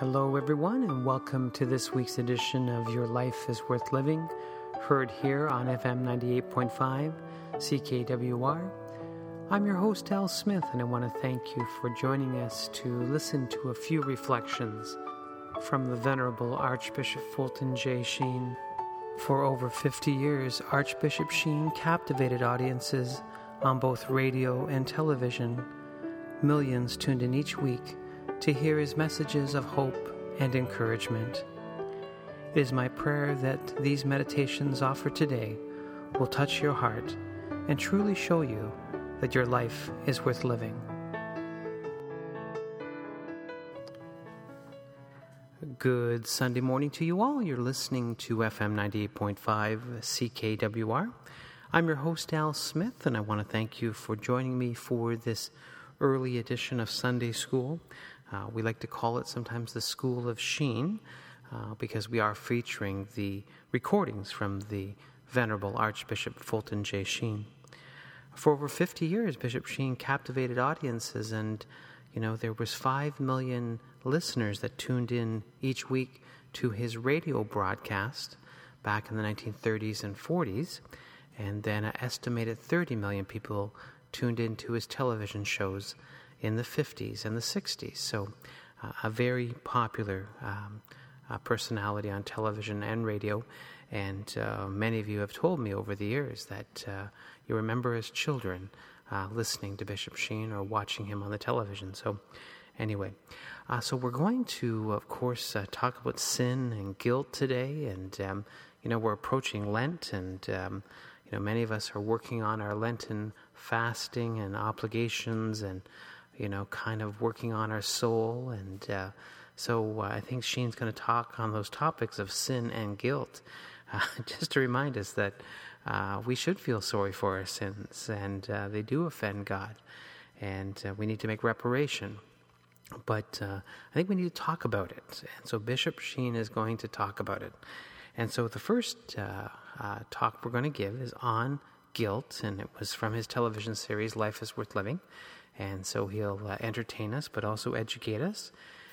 Hello, everyone, and welcome to this week's edition of Your Life is Worth Living, heard here on FM 98.5 CKWR. I'm your host, Al Smith, and I want to thank you for joining us to listen to a few reflections from the Venerable Archbishop Fulton J. Sheen. For over 50 years, Archbishop Sheen captivated audiences on both radio and television. Millions tuned in each week to hear his messages of hope and encouragement. It is my prayer that these meditations offered today will touch your heart and truly show you that your life is worth living. Good Sunday morning to you all. You're listening to FM 98.5 CKWR. I'm your host, Al Smith, and I want to thank you for joining me for this early edition of Sunday School. Uh, we like to call it sometimes the School of Sheen uh, because we are featuring the recordings from the Venerable Archbishop Fulton J. Sheen. For over 50 years, Bishop Sheen captivated audiences, and you know there was five million listeners that tuned in each week to his radio broadcast back in the 1930s and 40s, and then an estimated 30 million people tuned in to his television shows in the 50s and the 60s. So, uh, a very popular um, uh, personality on television and radio. And uh, many of you have told me over the years that uh, you remember as children uh, listening to Bishop Sheen or watching him on the television. So, anyway, uh, so we're going to, of course, talk about sin and guilt today. And, um, you know, we're approaching Lent, and, um, you know, many of us are working on our Lenten fasting and obligations and you know, kind of working on our soul. And uh, so uh, I think Sheen's going to talk on those topics of sin and guilt, uh, just to remind us that uh, we should feel sorry for our sins, and uh, they do offend God, and uh, we need to make reparation. But I think we need to talk about it. And so Bishop Sheen is going to talk about it. And so the first talk we're going to give is on guilt, and it was from his television series, Life is Worth Living. And so he'll uh, entertain us, but also educate us.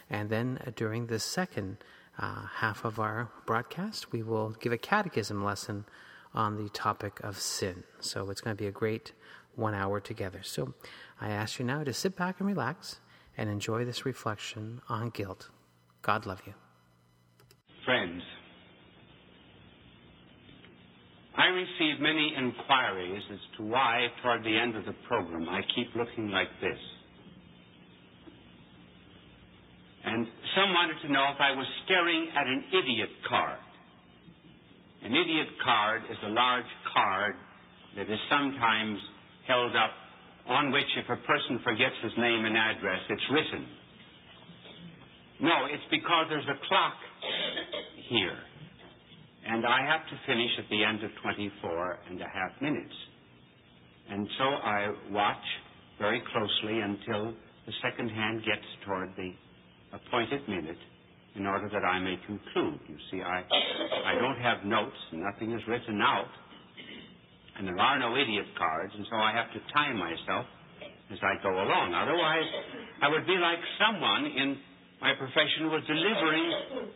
And then uh, during the second uh, half of our broadcast, we will give a catechism lesson on the topic of sin. So it's going to be a great one hour together. So I ask you now to sit back and relax and enjoy this reflection on guilt. God love you. Friends, I receive many inquiries as to why, toward the end of the program, I keep looking like this. And some wanted to know if I was staring at an idiot card. An idiot card is a large card that is sometimes held up on which, if a person forgets his name and address, it's written. No, it's because there's a clock here and I have to finish at the end of 24 and a half minutes. And so I watch very closely until the second hand gets toward the appointed minute in order that I may conclude. You see, I, I don't have notes, nothing is written out, and there are no idiot cards, and so I have to time myself as I go along. Otherwise, I would be like someone in my profession was delivering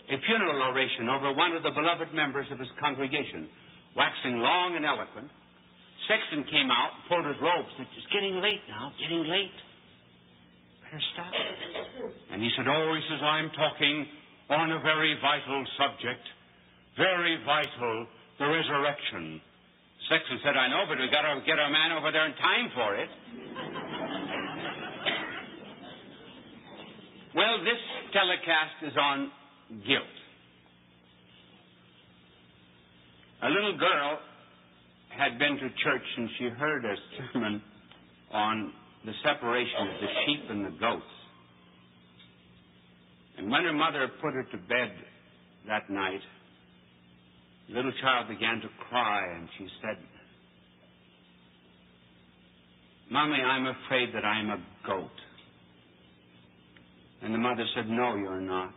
a funeral oration over one of the beloved members of his congregation, waxing long and eloquent. Sexton came out, pulled his robe, said, It's getting late now, getting late. Better stop. And he said, Oh, he says, I'm talking on a very vital subject. Very vital, the resurrection. Sexton said, I know, but we've got to get our man over there in time for it. Well, this telecast is on guilt. A little girl had been to church and she heard a sermon on the separation of the sheep and the goats. And when her mother put her to bed that night, the little child began to cry and she said, Mommy, I'm afraid that I'm a goat. And the mother said, No, you're not.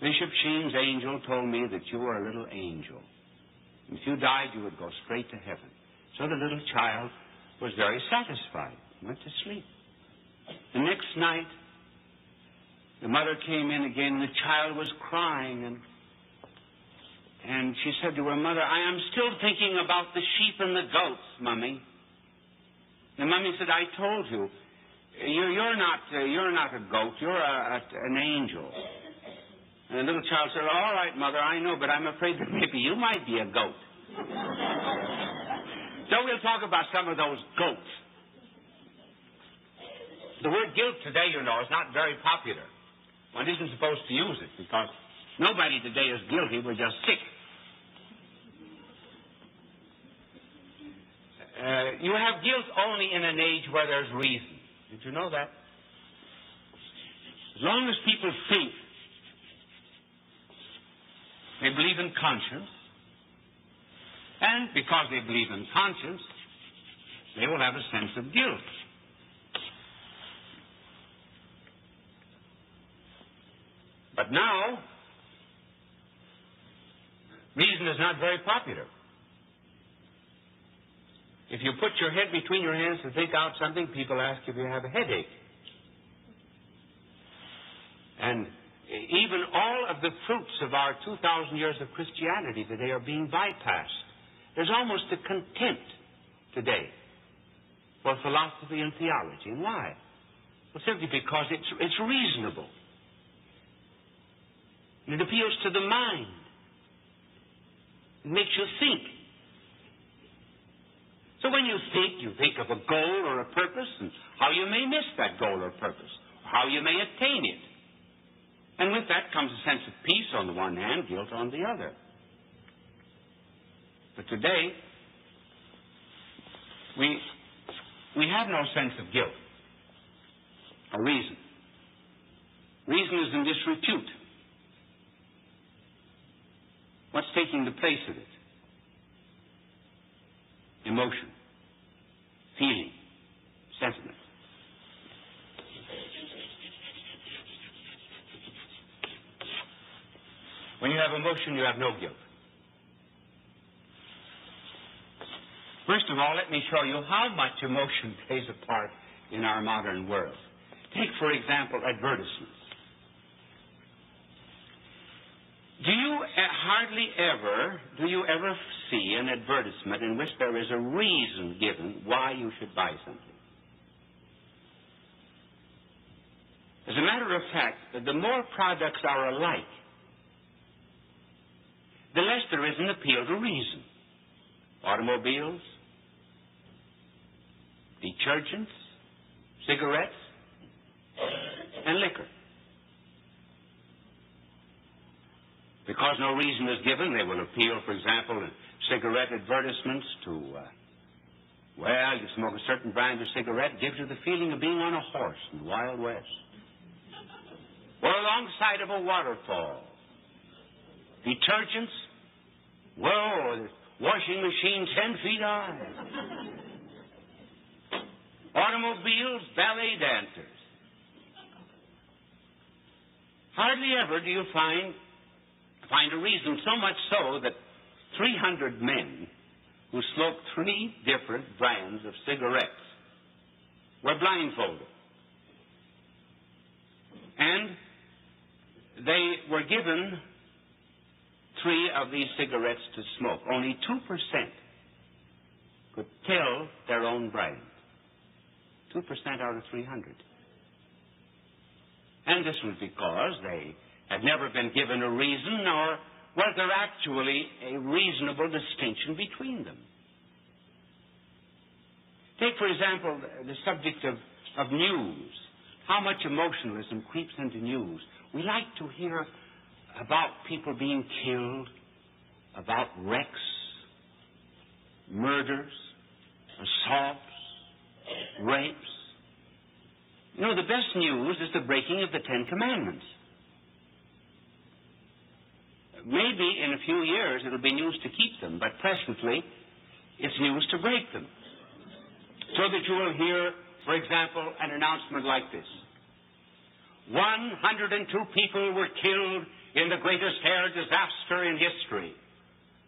Bishop Sheen's angel told me that you were a little angel. If you died, you would go straight to heaven. So the little child was very satisfied, went to sleep. The next night, the mother came in again, and the child was crying, and and she said to her mother, I am still thinking about the sheep and the goats, Mummy. The Mummy said, I told you, you're, you're not uh, you're not a goat, you're a, a, an angel. And the little child said, All right, mother, I know, but I'm afraid that maybe you might be a goat. so we'll talk about some of those goats. The word guilt today, you know, is not very popular. One isn't supposed to use it because nobody today is guilty. We're just sick. Uh, you have guilt only in an age where there's reason. Did you know that? As long as people think they believe in conscience, and because they believe in conscience, they will have a sense of guilt. But now, reason is not very popular. If you put your head between your hands to think out something, people ask if you have a headache. And even all of the fruits of our 2,000 years of Christianity today are being bypassed. There's almost a contempt today for philosophy and theology. And why? Well, simply because it's, it's reasonable. It appeals to the mind. It makes you think. So when you think, you think of a goal or a purpose and how you may miss that goal or purpose, how you may attain it. And with that comes a sense of peace on the one hand, guilt on the other. But today, we, we have no sense of guilt or reason. Reason is in disrepute. What's taking the place of it? Emotion, feeling, sentiment. When you have emotion, you have no guilt. First of all, let me show you how much emotion plays a part in our modern world. Take, for example, advertisements. Do you eh, hardly ever, do you ever see an advertisement in which there is a reason given why you should buy something? As a matter of fact, the more products are alike, the less there is an appeal to reason. Automobiles, detergents, cigarettes, and liquor. Because no reason is given, they will appeal, for example, in cigarette advertisements to, uh, well, you smoke a certain brand of cigarette, gives you the feeling of being on a horse in the Wild West. Or alongside of a waterfall. Detergents, whoa, washing machine ten feet high. Automobiles, ballet dancers. Hardly ever do you find find a reason, so much so that 300 men who smoked three different brands of cigarettes were blindfolded. And they were given three of these cigarettes to smoke. Only 2% could tell their own brand. 2% out of 300. And this was because they had never been given a reason, nor was there actually a reasonable distinction between them. Take, for example, the subject of, of news. How much emotionalism creeps into news. We like to hear about people being killed, about wrecks, murders, assaults, rapes. You know, the best news is the breaking of the Ten Commandments maybe in a few years it'll be news to keep them, but presently it's news to break them. So that you will hear, for example, an announcement like this 102 people were killed in the greatest air disaster in history.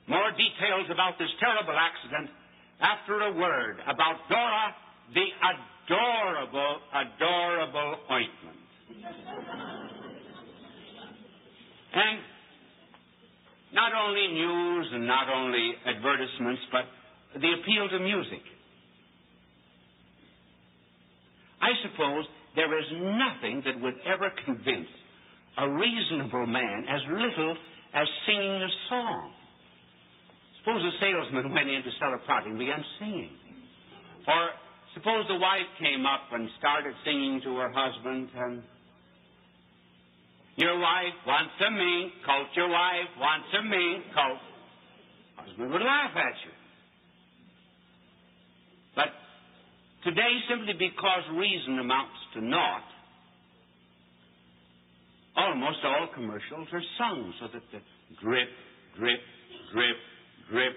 More details about this terrible accident after a word about Dora, the adorable, adorable ointment. Not only news and not only advertisements, but the appeal to music. I suppose there is nothing that would ever convince a reasonable man as little as singing a song. Suppose a salesman went in to sell a product and began singing. Or suppose the wife came up and started singing to her husband and your wife wants a mink coat. Your wife wants a mink coat. Husband would laugh at you. But today, simply because reason amounts to naught, almost all commercials are sung so that the drip, drip, drip, drip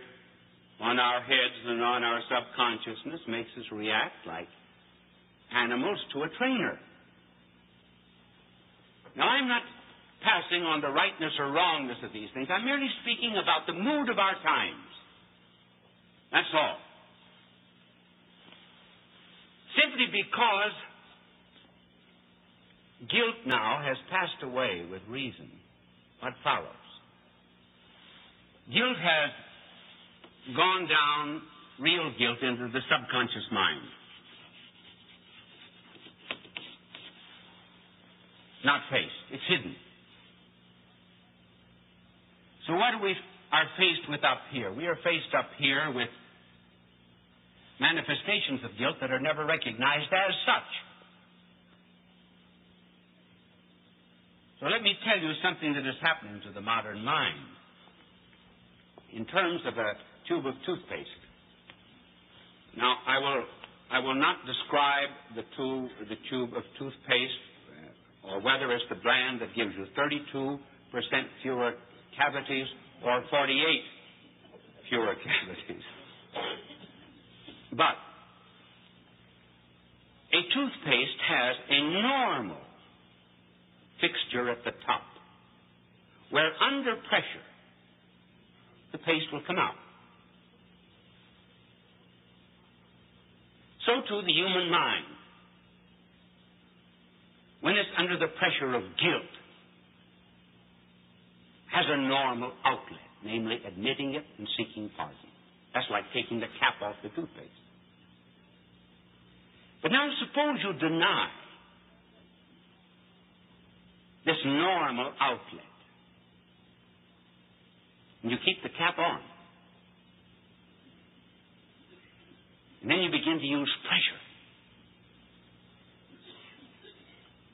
on our heads and on our subconsciousness makes us react like animals to a trainer. Now, I'm not passing on the rightness or wrongness of these things. I'm merely speaking about the mood of our times. That's all. Simply because guilt now has passed away with reason, what follows? Guilt has gone down, real guilt, into the subconscious mind. Not faced. It's hidden. So what we are faced with up here? We are faced up here with manifestations of guilt that are never recognized as such. So let me tell you something that is happening to the modern mind. In terms of a tube of toothpaste. Now, I will, I will not describe the tube, the tube of toothpaste or whether it's the brand that gives you 32% fewer cavities or 48 fewer cavities. But a toothpaste has a normal fixture at the top where under pressure the paste will come out. So too the human mind. When it's under the pressure of guilt, has a normal outlet, namely admitting it and seeking pardon. That's like taking the cap off the toothpaste. But now suppose you deny this normal outlet. And you keep the cap on. And then you begin to use pressure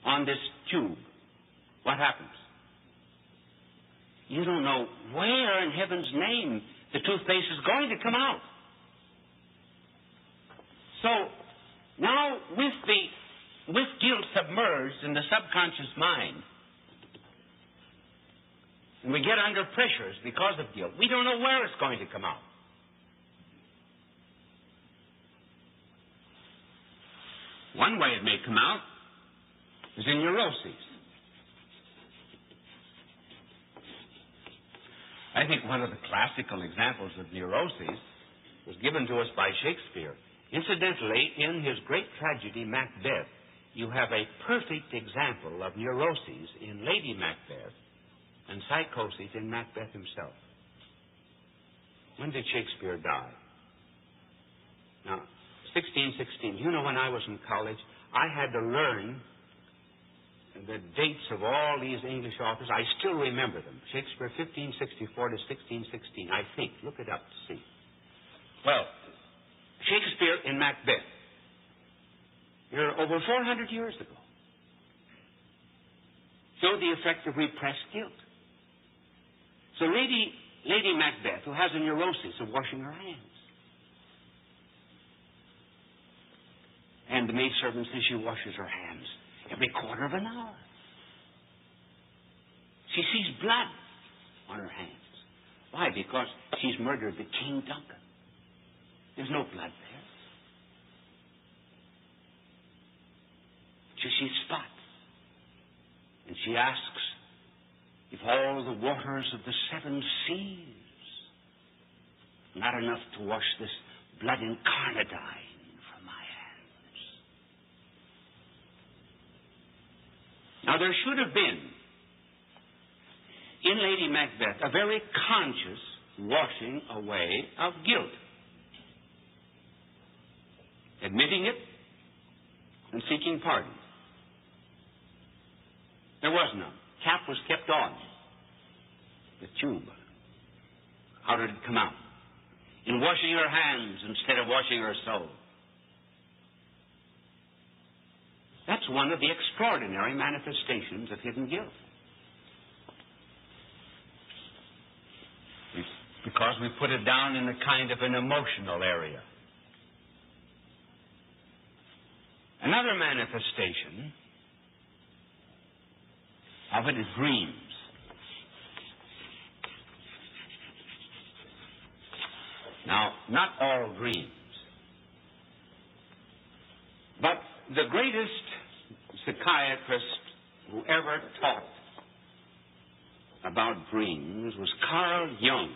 on this tube. What happens? You don't know where in heaven's name the toothpaste is going to come out. So now with the with guilt submerged in the subconscious mind, and we get under pressures because of guilt, we don't know where it's going to come out. One way it may come out is in neuroses. I think one of the classical examples of neuroses was given to us by Shakespeare. Incidentally, in his great tragedy, Macbeth, you have a perfect example of neuroses in Lady Macbeth and psychosis in Macbeth himself. When did Shakespeare die? Now, 1616. You know, when I was in college, I had to learn the dates of all these English authors, I still remember them. Shakespeare, 1564 to 1616, I think. Look it up to see. Well, Shakespeare in Macbeth. You're over 400 years ago. Show the effect of repressed guilt. So Lady, Lady Macbeth, who has a neurosis of washing her hands, and the maidservant says she washes her hands every quarter of an hour. She sees blood on her hands. Why? Because she's murdered the King Duncan. There's no blood there. She sees spots. And she asks if all the waters of the seven seas not enough to wash this blood incarnadine There should have been in Lady Macbeth a very conscious washing away of guilt. Admitting it and seeking pardon. There was none. Cap was kept on. The tube. How did it come out? In washing her hands instead of washing her soul. That's one of the extraordinary manifestations of hidden guilt. Because we put it down in a kind of an emotional area. Another manifestation of it is dreams. Now, not all dreams. But the greatest psychiatrist who ever taught about dreams was Carl Jung.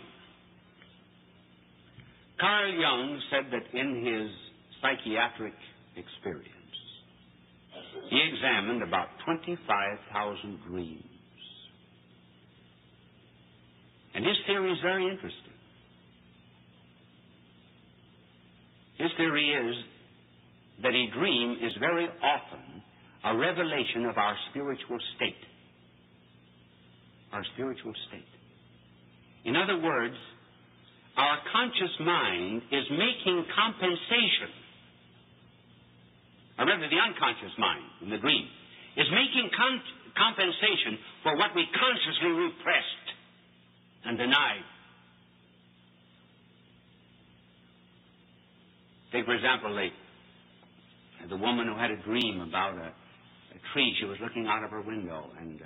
Carl Jung said that in his psychiatric experience, he examined about 25,000 dreams. And his theory is very interesting. His theory is that a dream is very often a revelation of our spiritual state. Our spiritual state. In other words, our conscious mind is making compensation, or rather, the unconscious mind in the dream is making con- compensation for what we consciously repressed and denied. Take, for example, the, the woman who had a dream about a, a tree. She was looking out of her window, and uh,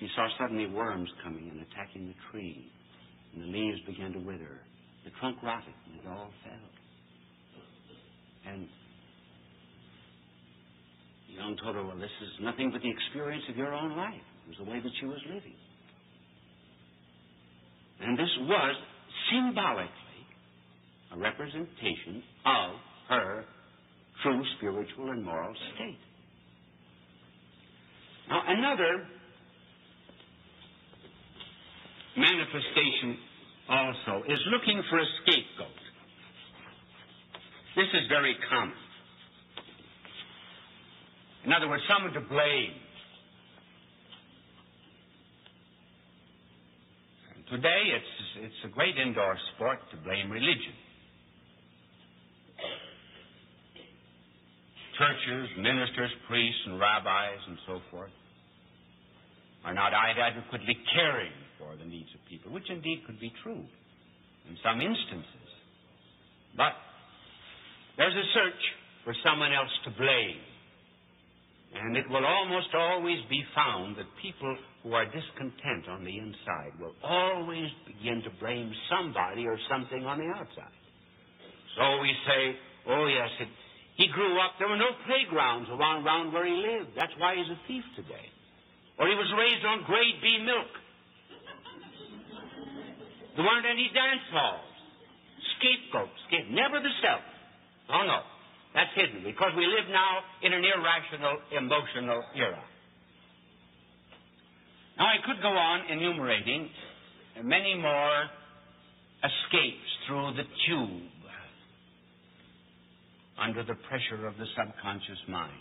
she saw suddenly worms coming and attacking the tree. And the leaves began to wither. The trunk rotted, and it all fell. And Jung told her, Well, this is nothing but the experience of your own life. It was the way that she was living. And this was symbolically a representation of her true spiritual and moral state. Now, another manifestation also is looking for a scapegoat. This is very common. In other words, someone to blame. Today, it's, it's a great indoor sport to blame religion. Churches, ministers, priests, and rabbis, and so forth, are not adequately caring for the needs of people, which indeed could be true in some instances. But there's a search for someone else to blame. And it will almost always be found that people who are discontent on the inside will always begin to blame somebody or something on the outside. So we say, oh, yes, it, he grew up, there were no playgrounds around, where he lived. That's why he's a thief today. Or he was raised on grade B milk. There weren't any dance halls. Scapegoat, scape, never the self. Oh, no. That's hidden because we live now in an irrational, emotional era. Now, I could go on enumerating many more escapes through the tube under the pressure of the subconscious mind.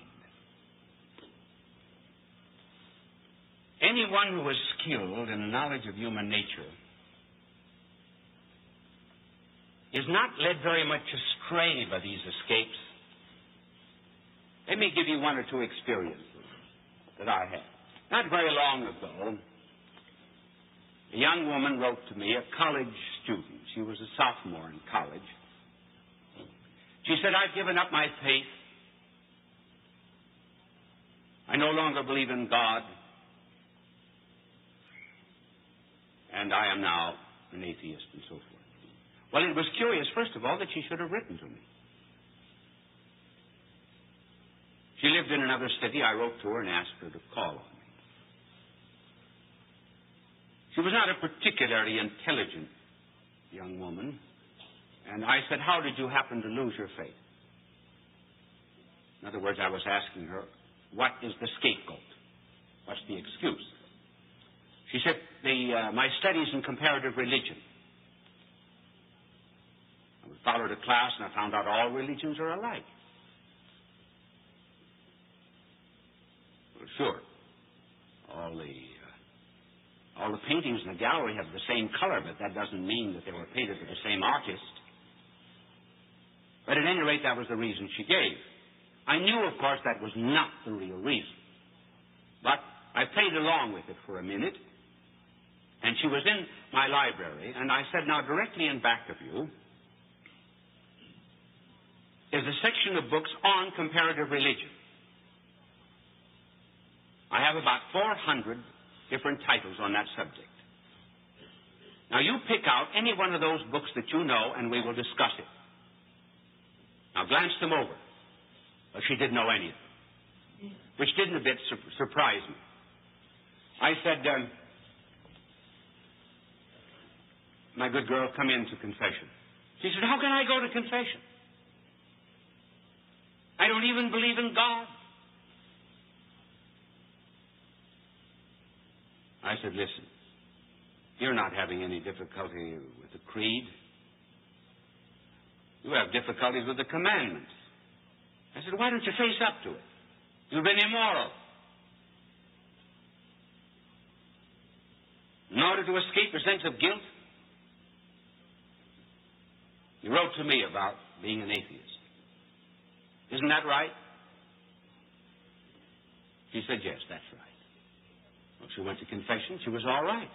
Anyone who is skilled in a knowledge of human nature is not led very much astray by these escapes. Let me give you one or two experiences that I had. Not very long ago, a young woman wrote to me, a college student. She was a sophomore in college. She said, I've given up my faith. I no longer believe in God. And I am now an atheist and so forth. Well, it was curious, first of all, that she should have written to me. She lived in another city. I wrote to her and asked her to call on me. She was not a particularly intelligent young woman. And I said, How did you happen to lose your faith? In other words, I was asking her, What is the scapegoat? What's the excuse? She said, the, uh, my studies in comparative religion. I followed a class and I found out all religions are alike. Well, sure. All the uh, all the paintings in the gallery have the same color, but that doesn't mean that they were painted by the same artist. But at any rate, that was the reason she gave. I knew, of course, that was not the real reason. But I played along with it for a minute, and she was in my library, and I said, Now, directly in back of you is a section of books on comparative religion. I have about 400 different titles on that subject. Now, you pick out any one of those books that you know, and we will discuss it. Now, glance them over. Well, she didn't know any of them, which didn't a bit su- surprise me. I said, um, My good girl, come in to confession. She said, How can I go to confession? I don't even believe in God. I said, Listen, you're not having any difficulty with the creed. You have difficulties with the commandments. I said, Why don't you face up to it? You've been immoral. In order to escape your sense of guilt, you wrote to me about being an atheist. Isn't that right? She said, Yes, that's right. Well, she went to confession. She was all right.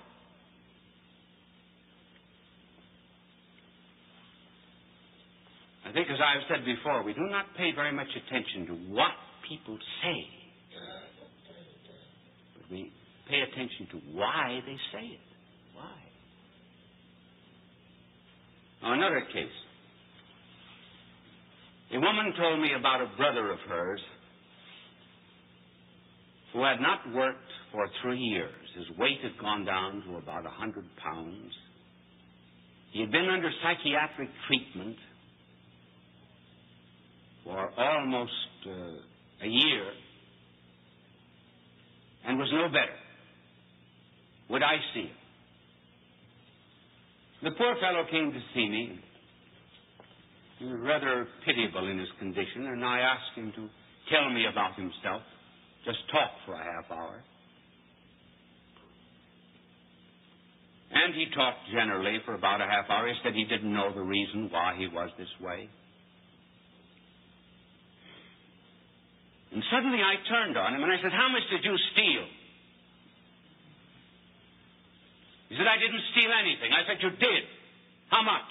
I think, as I've said before, we do not pay very much attention to what people say, but we pay attention to why they say it. Why? Now, another case. A woman told me about a brother of hers who had not worked for three years. His weight had gone down to about a 100 pounds. He had been under psychiatric treatment almost uh, a year and was no better. Would I see him? The poor fellow came to see me. He was rather pitiable in his condition, and I asked him to tell me about himself, just talk for a half hour. And he talked generally for about a half hour. He said he didn't know the reason why he was this way. And suddenly I turned on him and I said, How much did you steal? He said, I didn't steal anything. I said, You did. How much?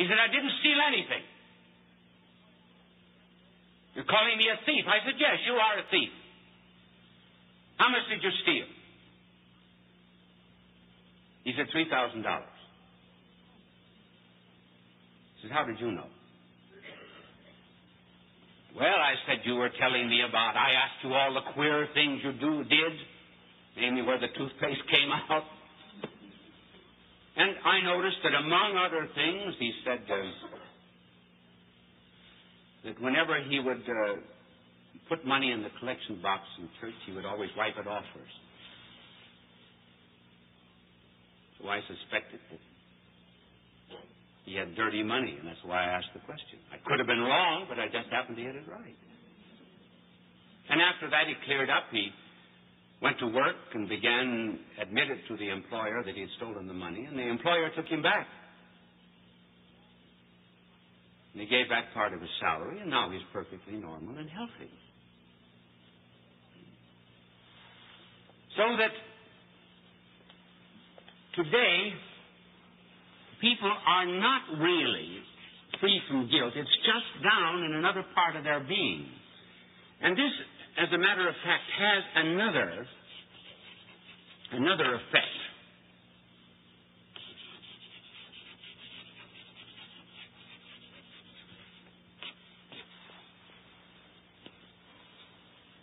He said, I didn't steal anything. You're calling me a thief. I said, Yes, you are a thief. How much did you steal? He said, $3,000. He said, How did you know? Well, I said you were telling me about. I asked you all the queer things you do did, namely where the toothpaste came out. And I noticed that among other things, he said uh, that whenever he would uh, put money in the collection box in church, he would always wipe it off first. So I suspected that he had dirty money, and that's why I asked the question. I could have been wrong, but I just happened to hit it right. And after that, he cleared up. He went to work and began admitted to the employer that he had stolen the money, and the employer took him back. And he gave back part of his salary, and now he's perfectly normal and healthy. So that today, people are not really free from guilt. It's just down in another part of their being. And this, as a matter of fact, has another another effect.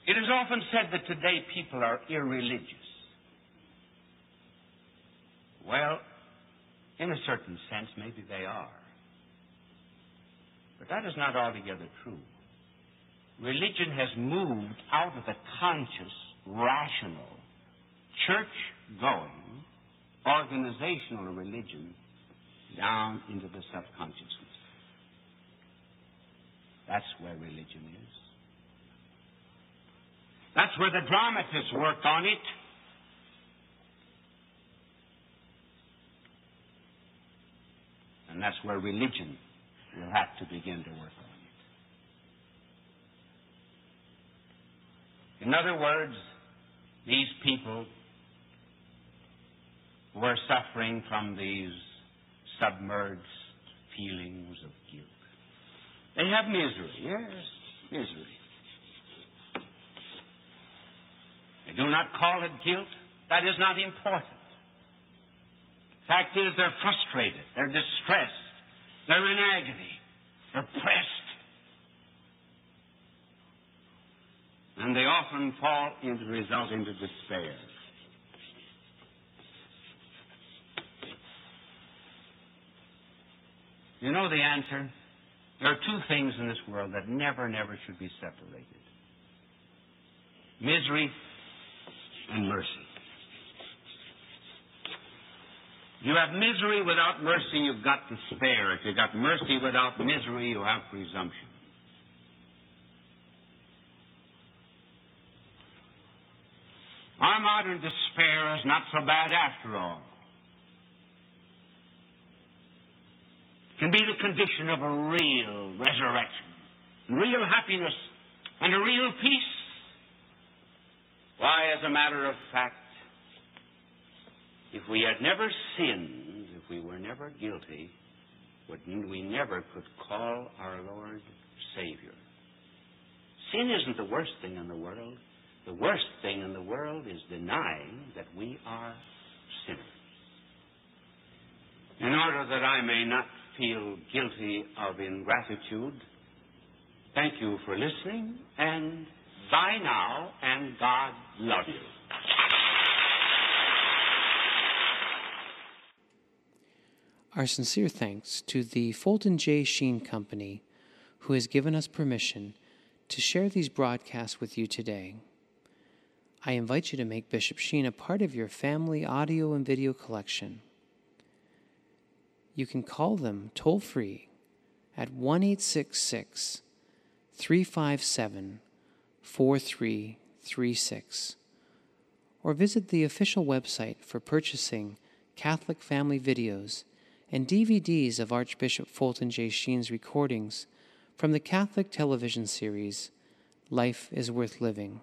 It is often said that today people are irreligious. Well, in a certain sense, maybe they are. But that is not altogether true. Religion has moved out of the conscious, rational, church going organizational religion down into the subconsciousness. That's where religion is. That's where the dramatists work on it. And that's where religion will have to begin to work on it. In other words, these people were suffering from these submerged feelings of guilt. They have misery, yes, misery. They do not call it guilt. That is not important. Fact is, they're frustrated, they're distressed, they're in agony, they're pressed. And they often fall into result into despair. You know the answer? There are two things in this world that never, never should be separated misery and mercy. You have misery without mercy, you've got despair. If you've got mercy without misery, you have presumption. Our modern despair is not so bad after all. It can be the condition of a real resurrection, real happiness, and a real peace. Why, as a matter of fact, if we had never sinned, if we were never guilty, we never could call our Lord Savior. Sin isn't the worst thing in the world. The worst thing in the world is denying that we are sinners. In order that I may not feel guilty of ingratitude, thank you for listening, and bye now, and God love you. Our sincere thanks to the Fulton J. Sheen Company, who has given us permission to share these broadcasts with you today. I invite you to make Bishop Sheen a part of your family audio and video collection you can call them toll free at 1 357 4336 or visit the official website for purchasing Catholic family videos and DVDs of Archbishop Fulton J. Sheen's recordings from the Catholic television series Life is Worth Living.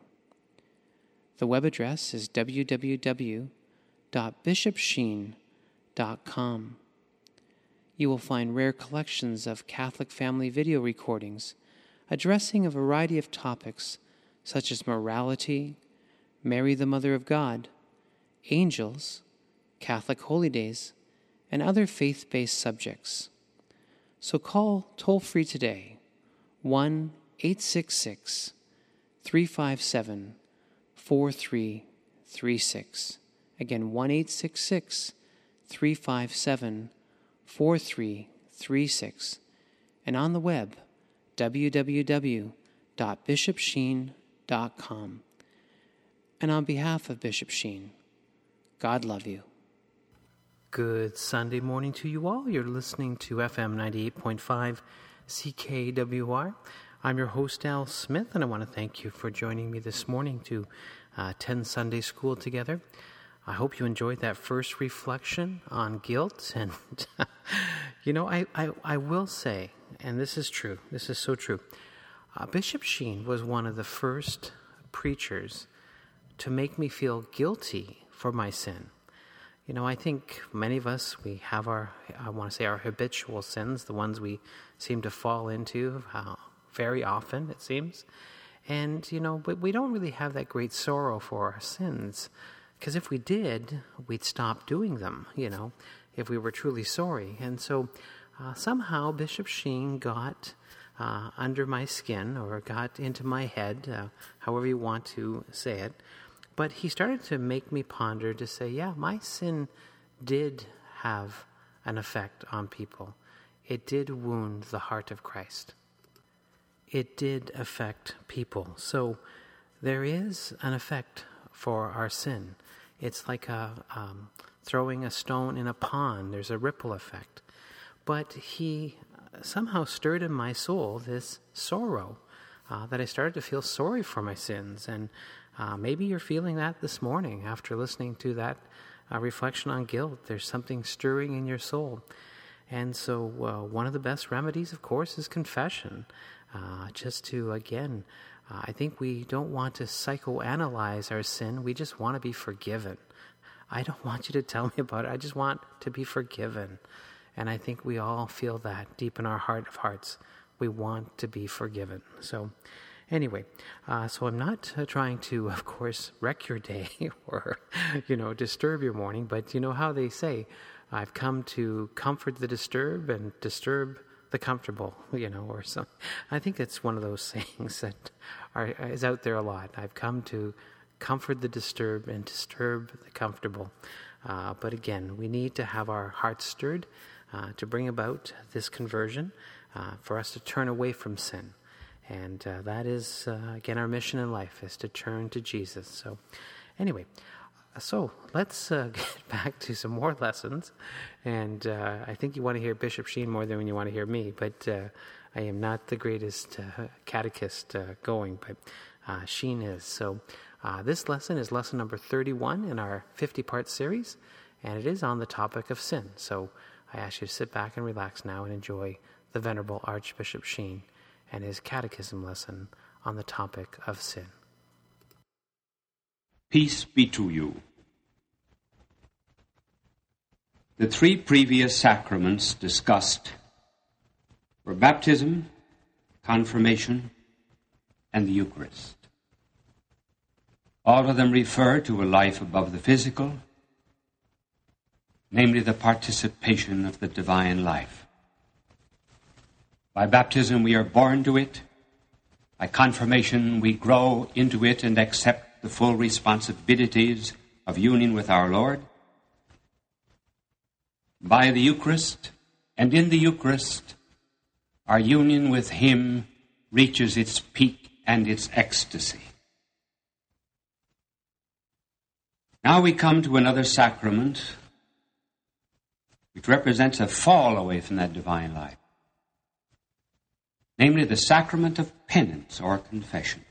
The web address is www.bishopsheen.com you will find rare collections of Catholic family video recordings addressing a variety of topics such as morality, Mary the Mother of God, angels, Catholic holy days, and other faith based subjects. So call toll free today 1 866 357 4336. Again, 1 866 357 4336 and on the web www.bishopsheen.com. And on behalf of Bishop Sheen, God love you. Good Sunday morning to you all. You're listening to FM 98.5 CKWR. I'm your host, Al Smith, and I want to thank you for joining me this morning to uh, attend Sunday school together. I hope you enjoyed that first reflection on guilt. And, you know, I, I, I, will say, and this is true, this is so true. Uh, Bishop Sheen was one of the first preachers to make me feel guilty for my sin. You know, I think many of us, we have our, I want to say, our habitual sins, the ones we seem to fall into uh, very often, it seems. And, you know, but we don't really have that great sorrow for our sins. Because if we did, we'd stop doing them, you know, if we were truly sorry. And so uh, somehow Bishop Sheen got uh, under my skin or got into my head, uh, however you want to say it. But he started to make me ponder to say, yeah, my sin did have an effect on people. It did wound the heart of Christ. It did affect people. So there is an effect for our sin. it's like a, um, throwing a stone in a pond. There's a ripple effect. But he somehow stirred in my soul this sorrow uh, that I started to feel sorry for my sins. And uh, maybe you're feeling that this morning after listening to that uh, reflection on guilt. There's something stirring in your soul. And so, uh, one of the best remedies, of course, is confession. Uh, just to, again, uh, I think we don't want to psychoanalyze our sin, we just want to be forgiven. I don't want you to tell me about it, I just want to be forgiven. And I think we all feel that deep in our heart of hearts. We want to be forgiven. So, anyway, uh, so I'm not uh, trying to, of course, wreck your day or, you know, disturb your morning, but you know how they say, I've come to comfort the disturbed and disturb the comfortable, you know, or something. I think it's one of those sayings that are, is out there a lot. I've come to comfort the disturbed and disturb the comfortable. Uh, but again, we need to have our hearts stirred uh, to bring about this conversion, uh, for us to turn away from sin. And uh, that is, uh, again, our mission in life is to turn to Jesus. So, anyway, so let's uh, get back to some more lessons. And uh, I think you want to hear Bishop Sheen more than you want to hear me, but I am not the greatest catechist going, but Sheen is. So, this lesson is lesson number 31 in our 50 part series, and it is on the topic of sin. So, I ask you to sit back and relax now and enjoy the Venerable Archbishop Sheen and his catechism lesson on the topic of sin. Peace be to you. The three previous sacraments discussed were baptism, confirmation, and the Eucharist. All of them refer to a life above the physical namely the participation of the divine life. By baptism, we are born to it. By confirmation, we grow into it and accept the full responsibilities of union with our Lord. By the Eucharist, and in the Eucharist, our union with Him reaches its peak and its ecstasy. Now we come to another sacrament which represents a fall away from that divine life. Namely, the sacrament of penance or confession.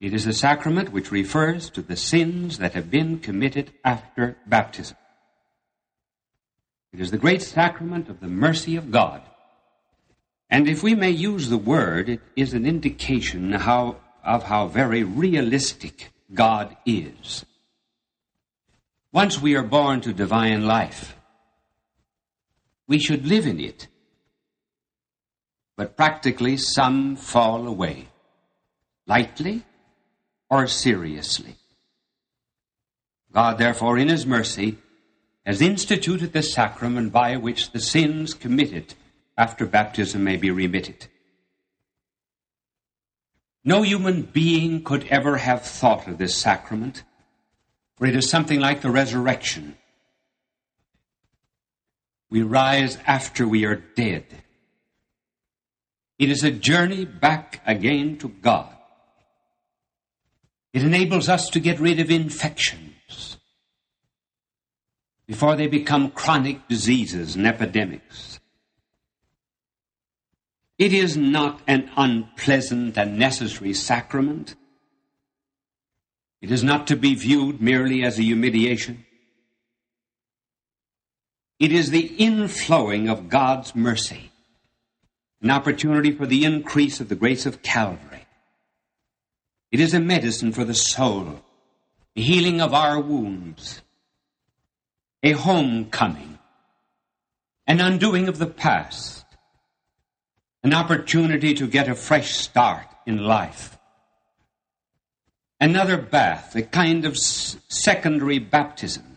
It is a sacrament which refers to the sins that have been committed after baptism. It is the great sacrament of the mercy of God. And if we may use the word, it is an indication how, of how very realistic God is. Once we are born to divine life, we should live in it. But practically, some fall away, lightly or seriously. God, therefore, in His mercy, has instituted the sacrament by which the sins committed after baptism may be remitted. No human being could ever have thought of this sacrament for it is something like the resurrection. We rise after we are dead. It is a journey back again to God. It enables us to get rid of infections before they become chronic diseases and epidemics. It is not an unpleasant and necessary sacrament. It is not to be viewed merely as a humiliation. It is the inflowing of God's mercy, an opportunity for the increase of the grace of Calvary. It is a medicine for the soul, a healing of our wounds, a homecoming, an undoing of the past, an opportunity to get a fresh start in life another bath, a kind of secondary baptism.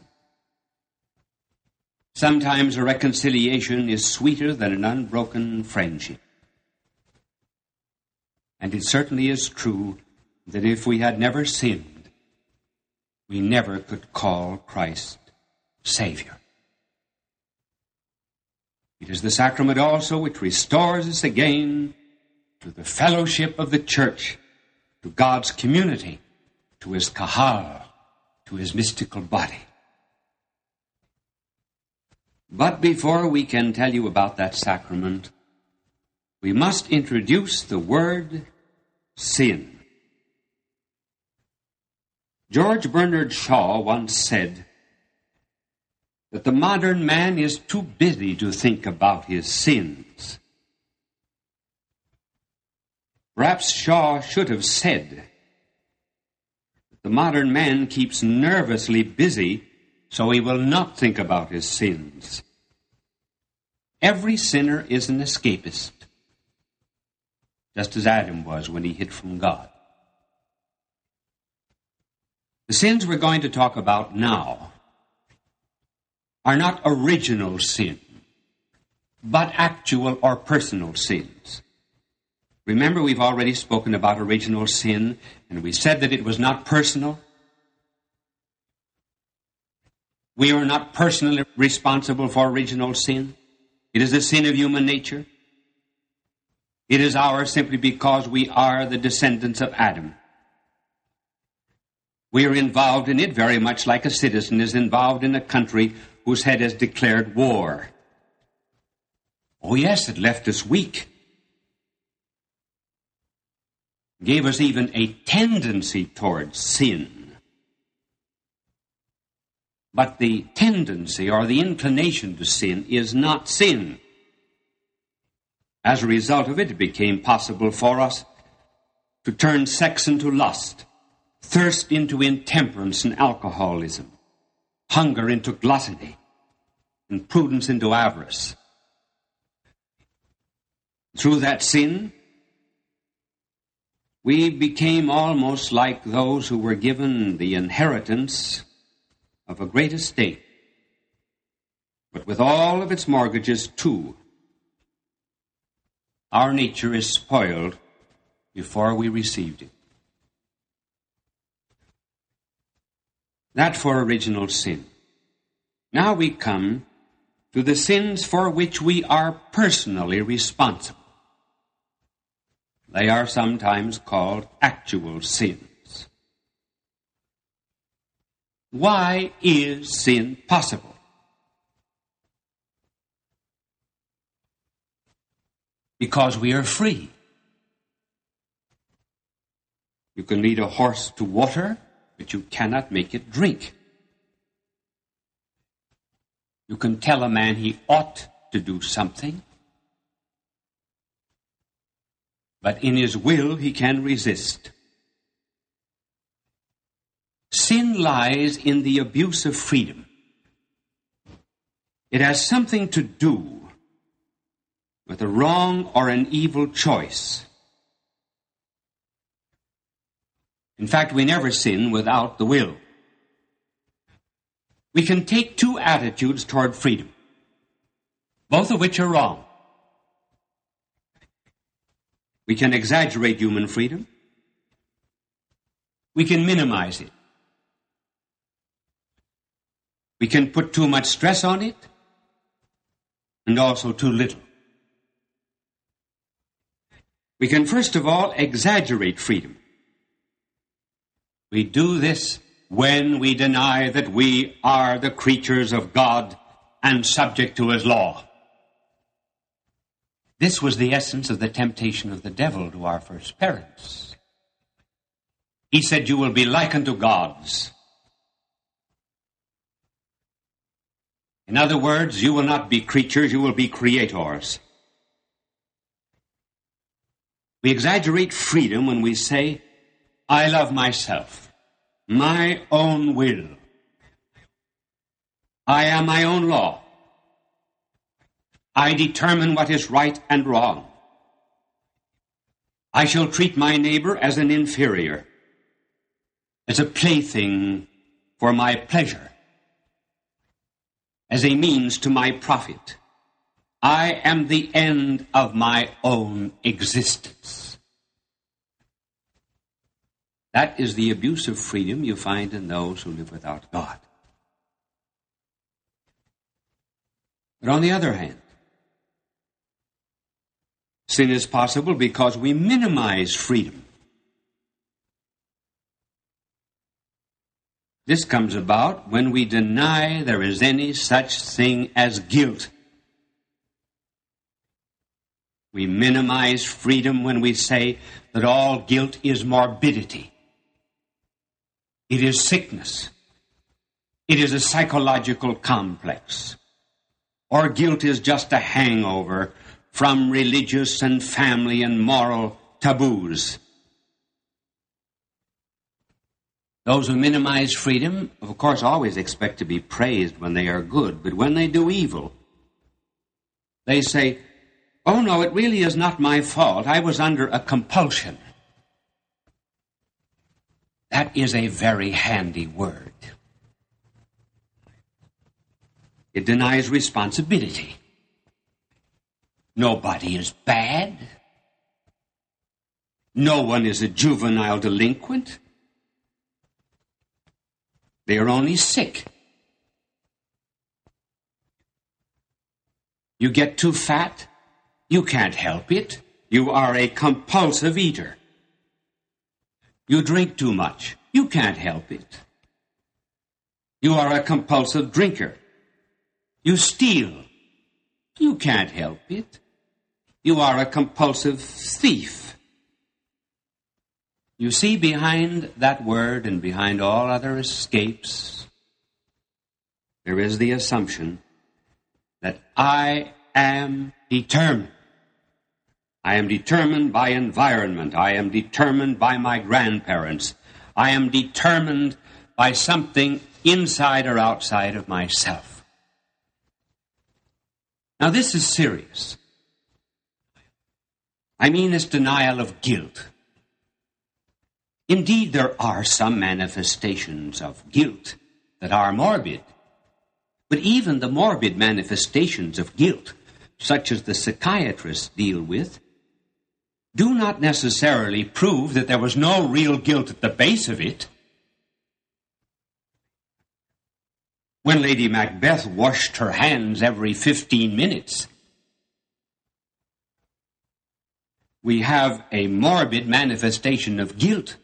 Sometimes a reconciliation is sweeter than an unbroken friendship. And it certainly is true that if we had never sinned, we never could call Christ Savior. It is the sacrament also which restores us again to the fellowship of the church, to God's community to his kahal, to his mystical body. But before we can tell you about that sacrament, we must introduce the word sin. George Bernard Shaw once said that the modern man is too busy to think about his sins. Perhaps Shaw should have said that the modern man keeps nervously busy so he will not think about his sins. Every sinner is an escapist, just as Adam was when he hid from God. The sins we're going to talk about now are not original sin, but actual or personal sins. Remember, we've already spoken about original sin, and we said that it was not personal. We are not personally responsible for original sin. It is a sin of human nature. It is ours simply because we are the descendants of Adam. We are involved in it very much like a citizen is involved in a country whose head has declared war. Oh, yes, it left us weak. Gave us even a tendency towards sin. But the tendency or the inclination to sin is not sin. As a result of it, it became possible for us to turn sex into lust thirst into intemperance and alcoholism, hunger into gluttony, and prudence into avarice. Through that sin, we became almost like those who were given the inheritance of a great estate, but with all of its mortgages too. Our nature is spoiled before we received it. That for original sin. Now we come to the sins for which we are personally responsible. They are sometimes called actual sins. Why is sin possible? Because we are free. You can lead a horse to water but you cannot make it drink. You can tell a man he ought to do something, but in his will he can resist. Sin lies in the abuse of freedom. It has something to do with a wrong or an evil choice. In fact, we never sin without the will. We can take two attitudes toward freedom, both of which are wrong. We can exaggerate human freedom. We can minimize it. We can put too much stress on it and also too little. We can first of all exaggerate freedom. We do this when we deny that we are the creatures of God and subject to his law. This was the essence of the temptation of the devil to our first parents. He said, You will be like unto gods. In other words, you will not be creatures, you will be creators. We exaggerate freedom when we say, I love myself, my own will. I am my own law. I determine what is right and wrong. I shall treat my neighbor as an inferior, as a plaything for my pleasure, as a means to my profit. I am the end of my own existence. That is the abuse of freedom you find in those who live without God. But on the other hand, sin is possible because we minimize freedom. This comes about when we deny there is any such thing as guilt. We minimize freedom when we say that all guilt is morbidity. It is sickness. It is a psychological complex. Or guilt is just a hangover from religious and family and moral taboos. Those who minimize freedom, of course, always expect to be praised when they are good, but when they do evil, they say, Oh no, it really is not my fault. I was under a compulsion. That is a very handy word. It denies responsibility. Nobody is bad. No one is a juvenile delinquent. They are only sick. You get too fat, you can't help it. You are a compulsive eater. You drink too much. You can't help it. You are a compulsive drinker. You steal. You can't help it. You are a compulsive thief. You see, behind that word and behind all other escapes, there is the assumption that I am determined. I am determined by environment. I am determined by my grandparents. I am determined by something inside or outside of myself. Now, this is serious. I mean, this denial of guilt. Indeed, there are some manifestations of guilt that are morbid. But even the morbid manifestations of guilt, such as the psychiatrists deal with, do not necessarily prove that there was no real guilt at the base of it. When Lady Macbeth washed her hands every 15 minutes, we have a morbid manifestation of guilt.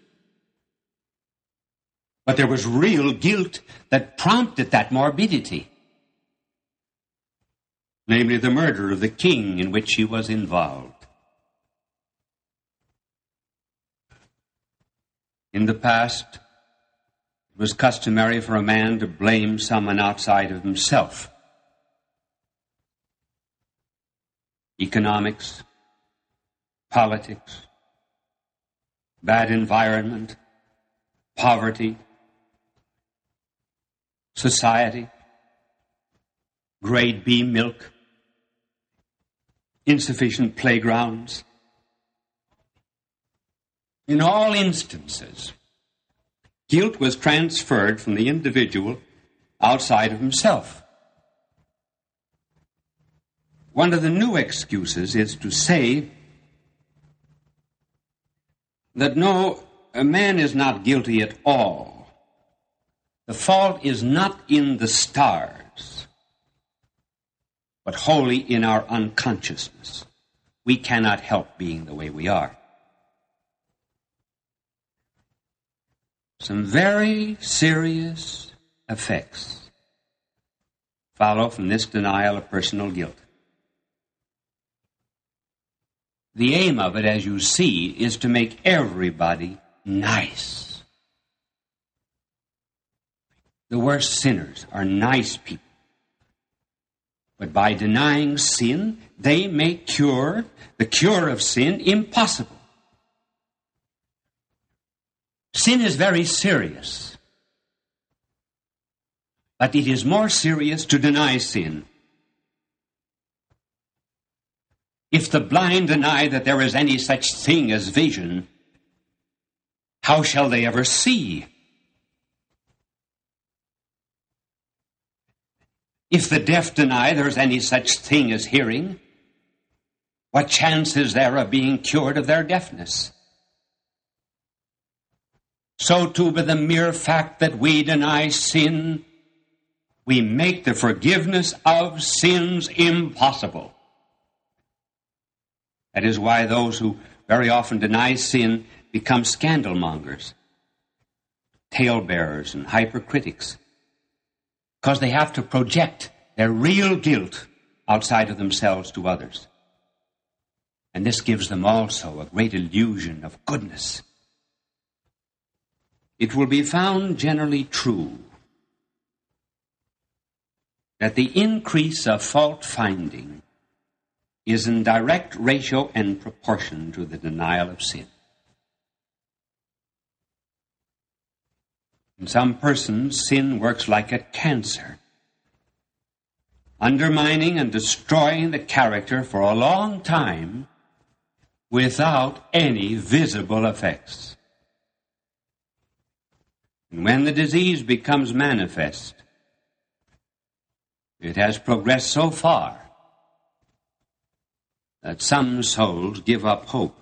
But there was real guilt that prompted that morbidity. Namely, the murder of the king in which he was involved. In the past, it was customary for a man to blame someone outside of himself. Economics, politics, bad environment, poverty, society, grade B milk, insufficient playgrounds, in all instances, guilt was transferred from the individual outside of himself. One of the new excuses is to say that no, a man is not guilty at all. The fault is not in the stars, but wholly in our unconsciousness. We cannot help being the way we are. Some very serious effects follow from this denial of personal guilt. The aim of it, as you see, is to make everybody nice. The worst sinners are nice people. But by denying sin, they make cure, the cure of sin, impossible. Sin is very serious. But it is more serious to deny sin. If the blind deny that there is any such thing as vision, how shall they ever see? If the deaf deny there's any such thing as hearing, what chance is there of being cured of their deafness? So too, by the mere fact that we deny sin, we make the forgiveness of sins impossible. That is why those who very often deny sin become scandalmongers. talebearers and hypercritics because they have to project their real guilt outside of themselves to others. And this gives them also a great illusion of goodness. It will be found generally true that the increase of fault finding is in direct ratio and proportion to the denial of sin. In some persons, sin works like a cancer, undermining and destroying the character for a long time without any visible effects. And when the disease becomes manifest, it has progressed so far that some souls give up hope,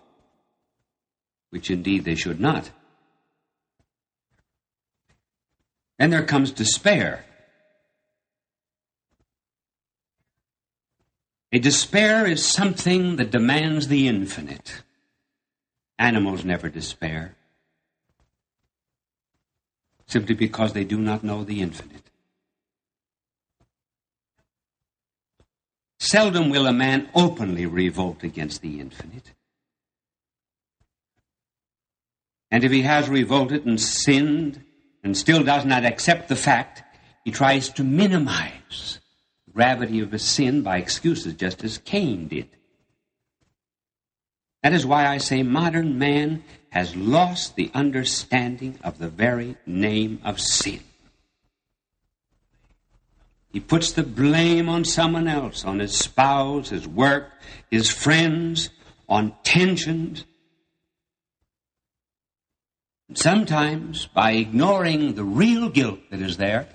which indeed they should not. Then there comes despair. A despair is something that demands the infinite. Animals never despair, simply because they do not know the infinite. Seldom will a man openly revolt against the infinite. And if he has revolted and sinned and still does not accept the fact, he tries to minimize the gravity of his sin by excuses, just as Cain did. That is why I say modern man has lost the understanding of the very name of sin. He puts the blame on someone else, on his spouse, his work, his friends, on tensions. Sometimes, by ignoring the real guilt that is there,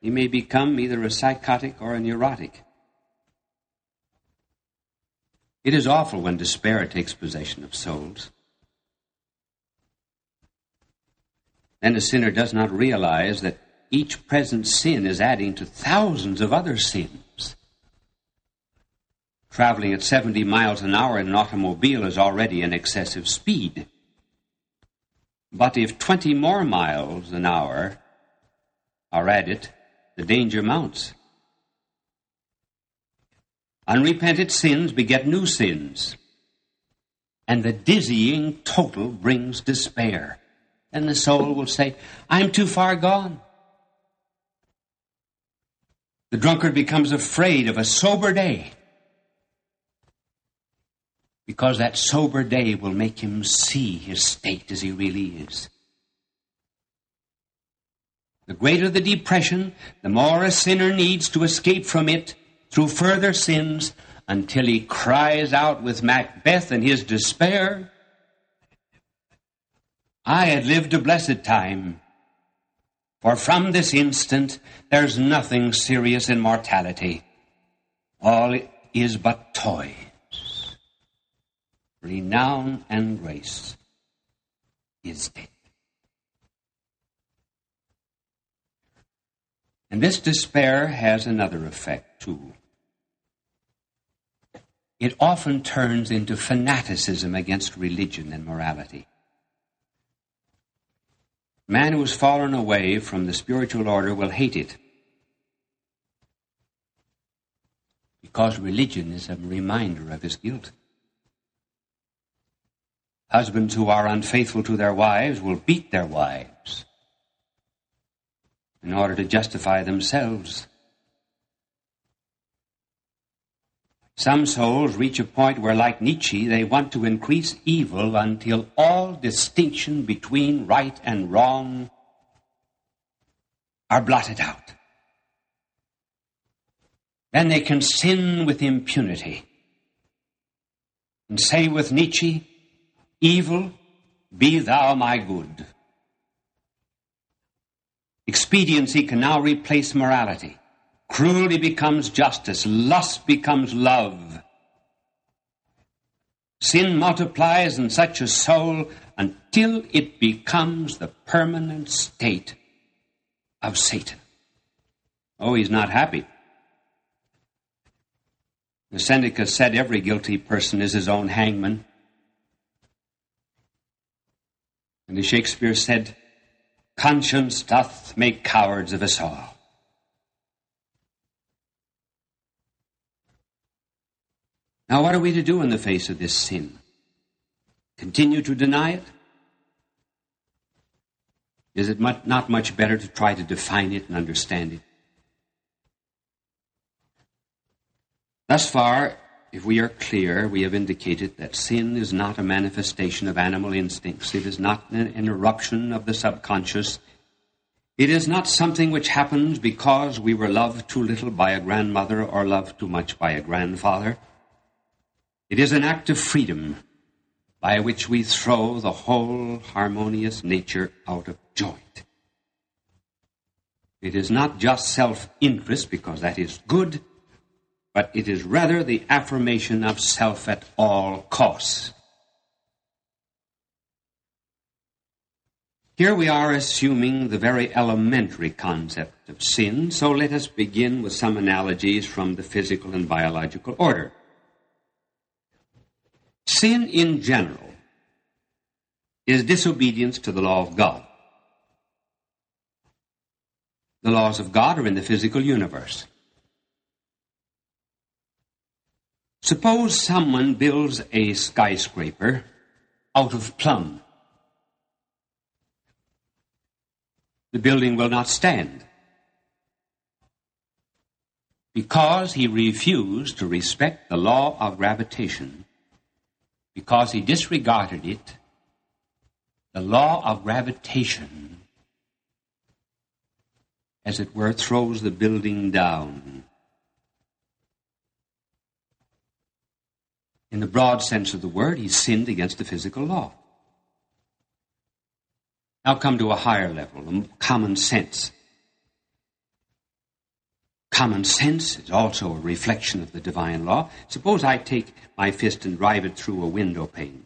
he may become either a psychotic or a neurotic. It is awful when despair takes possession of souls. Then a sinner does not realize that each present sin is adding to thousands of other sins. Traveling at 70 miles an hour in an automobile is already an excessive speed. But if 20 more miles an hour are added, the danger mounts. Unrepented sins beget new sins. And the dizzying total brings despair. And the soul will say, I'm too far gone. The drunkard becomes afraid of a sober day because that sober day will make him see his state as he really is. The greater the depression, the more a sinner needs to escape from it through further sins until he cries out with Macbeth in his despair, I had lived a blessed time. For from this instant there's nothing serious in mortality. All is but toys. Renown and grace is dead. And this despair has another effect too. It often turns into fanaticism against religion and morality. Man who has fallen away from the spiritual order will hate it. Because religion is a reminder of his guilt. Husbands who are unfaithful to their wives will beat their wives in order to justify themselves Some souls reach a point where, like Nietzsche, they want to increase evil until all distinction between right and wrong are blotted out. Then they can sin with impunity and say with Nietzsche, Evil, be thou my good. Expediency can now replace morality. Cruelty becomes justice. Lust becomes love. Sin multiplies in such a soul until it becomes the permanent state of Satan. Oh, he's not happy. The Seneca said every guilty person is his own hangman. And the Shakespeare said, conscience doth make cowards of us all. Now, what are we to do in the face of this sin? Continue to deny it? Is it not much better to try to define it and understand it? Thus far, if we are clear, we have indicated that sin is not a manifestation of animal instincts. It is not an eruption of the subconscious. It is not something which happens because we were loved too little by a grandmother or loved too much by a grandfather. It is an act of freedom by which we throw the whole harmonious nature out of joint. It is not just self interest, because that is good, but it is rather the affirmation of self at all costs. Here we are assuming the very elementary concept of sin, so let us begin with some analogies from the physical and biological order. Sin in general is disobedience to the law of God. The laws of God are in the physical universe. Suppose someone builds a skyscraper out of plumb. The building will not stand because he refused to respect the law of gravitation because he disregarded it, the law of gravitation, as it were, throws the building down. In the broad sense of the word, he sinned against the physical law. Now come to a higher level, common sense. Common sense is also a reflection of the divine law. Suppose I take my fist and drive it through a window pane.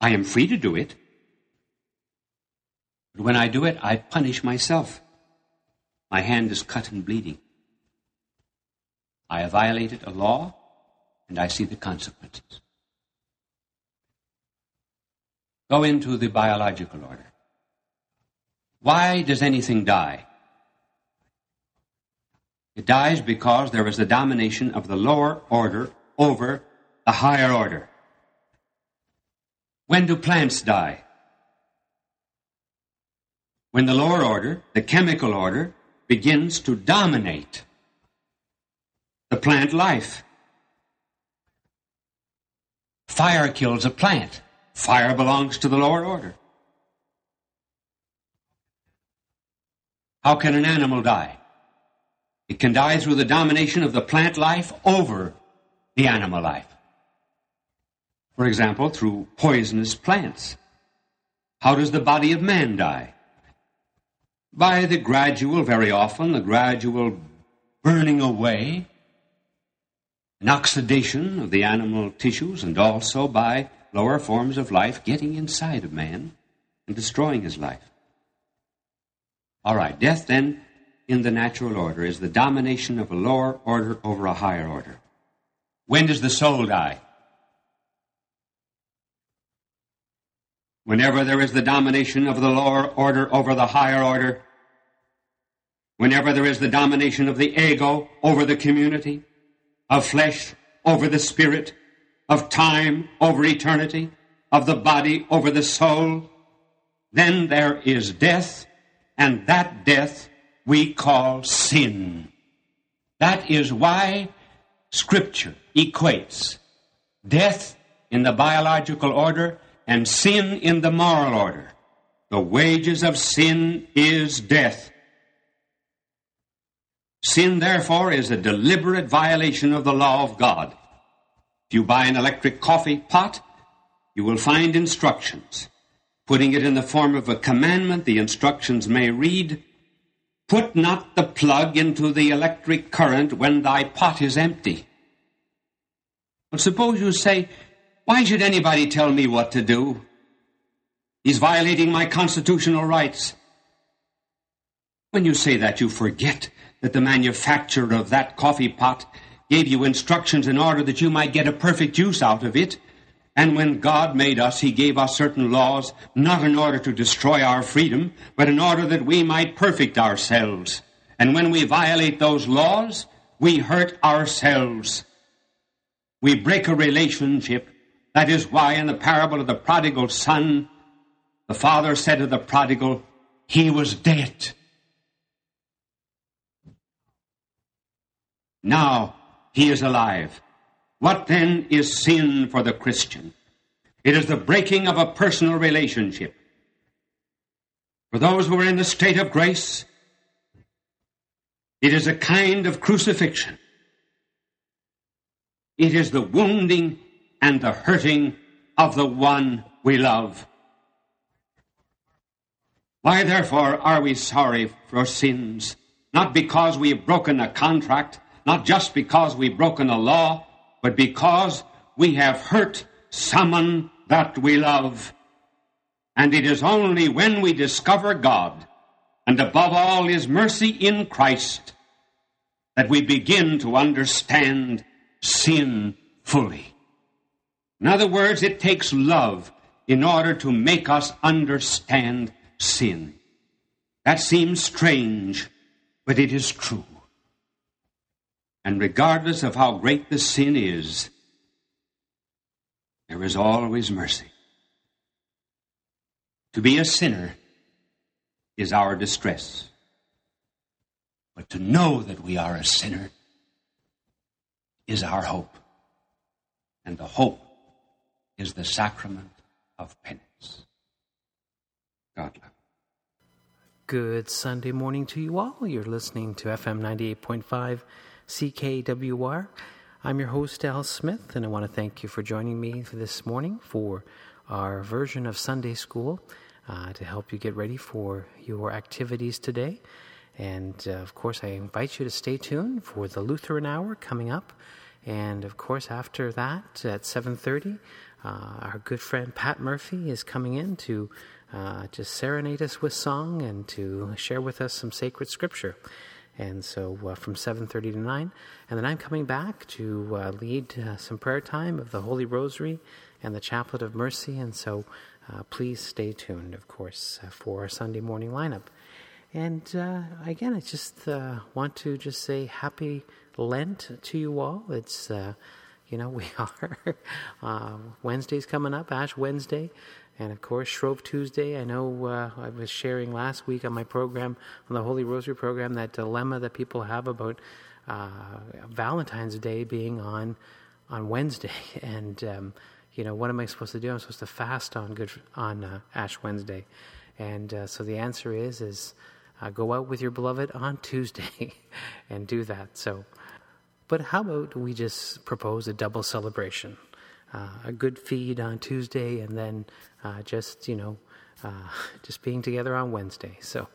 I am free to do it. But when I do it, I punish myself. My hand is cut and bleeding. I have violated a law, and I see the consequences. Go into the biological order. Why does anything die? It dies because there is the domination of the lower order over the higher order. When do plants die? When the lower order, the chemical order, begins to dominate the plant life. Fire kills a plant. Fire belongs to the lower order. How can an animal die? It can die through the domination of the plant life over the animal life. For example, through poisonous plants. How does the body of man die? By the gradual, very often, the gradual burning away and oxidation of the animal tissues, and also by lower forms of life getting inside of man and destroying his life. All right, death then in the natural order is the domination of a lower order over a higher order. When does the soul die? Whenever there is the domination of the lower order over the higher order, whenever there is the domination of the ego over the community, of flesh over the spirit, of time over eternity, of the body over the soul, then there is death, and that death we call sin. That is why Scripture equates death in the biological order and sin in the moral order. The wages of sin is death. Sin, therefore, is a deliberate violation of the law of God. If you buy an electric coffee pot, you will find instructions. Putting it in the form of a commandment, the instructions may read, Put not the plug into the electric current when thy pot is empty. But suppose you say, Why should anybody tell me what to do? He's violating my constitutional rights. When you say that, you forget that the manufacturer of that coffee pot gave you instructions in order that you might get a perfect use out of it, And when God made us, He gave us certain laws, not in order to destroy our freedom, but in order that we might perfect ourselves. And when we violate those laws, we hurt ourselves. We break a relationship. That is why in the parable of the prodigal son, the father said to the prodigal, He was dead. Now he is alive. What then is sin for the Christian? It is the breaking of a personal relationship. For those who are in the state of grace, it is a kind of crucifixion. It is the wounding and the hurting of the one we love. Why, therefore, are we sorry for sins? Not because we have broken a contract, not just because we've broken a law, but because we have hurt someone that we love. And it is only when we discover God, and above all His mercy in Christ, that we begin to understand sin fully. In other words, it takes love in order to make us understand sin. That seems strange, but it is true. And regardless of how great the sin is, there is always mercy. To be a sinner is our distress. But to know that we are a sinner is our hope. And the hope is the sacrament of penance. God love. Good Sunday morning to you all. You're listening to FM 98.5 CKWR. I'm your host, Al Smith, and I want to thank you for joining me for this morning for our version of Sunday School uh, to help you get ready for your activities today. And uh, of course, I invite you to stay tuned for the Lutheran Hour coming up. And of course, after that, at 7:30, uh, our good friend Pat Murphy is coming in to uh, just serenade us with song and to share with us some sacred scripture and so uh, from 7.30 to 9 and then i'm coming back to uh, lead uh, some prayer time of the holy rosary and the chaplet of mercy. And so uh, please stay tuned of course uh, for our sunday morning lineup. And uh, again i just want to just say happy lent to you all. It's you know we are wednesday's coming up ash wednesday and of course, Shrove Tuesday. I know uh, I was sharing last week on my program, on the Holy Rosary program, that dilemma that people have about uh, Valentine's Day being on on Wednesday. And um, you know, what am I supposed to do? I'm supposed to fast on Good on uh, Ash Wednesday. And uh, so the answer is is uh, go out with your beloved on Tuesday and do that. So, but how about we just propose a double celebration? Uh, a good feed on Tuesday, and then uh, just you know uh, just being together on Wednesday. So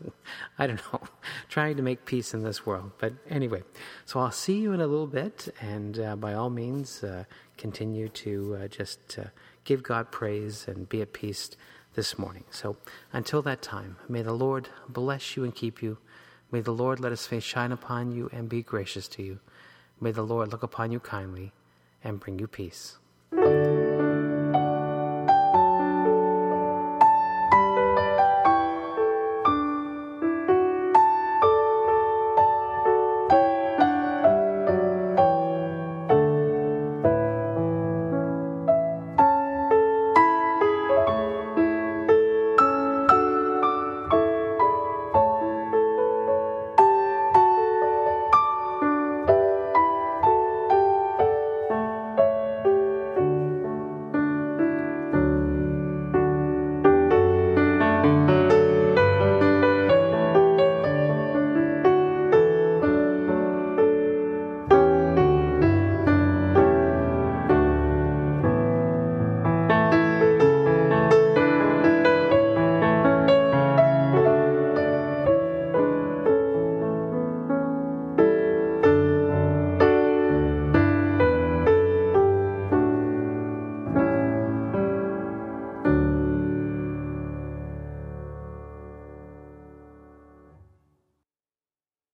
I don't know, trying to make peace in this world. But anyway, so I'll see you in a little bit, and uh, by all means, uh, continue to uh, just give God praise and be at peace this morning. So until that time, may the Lord bless you and keep you. May the Lord let his face shine upon you and be gracious to you. May the Lord look upon you kindly and bring you peace. Música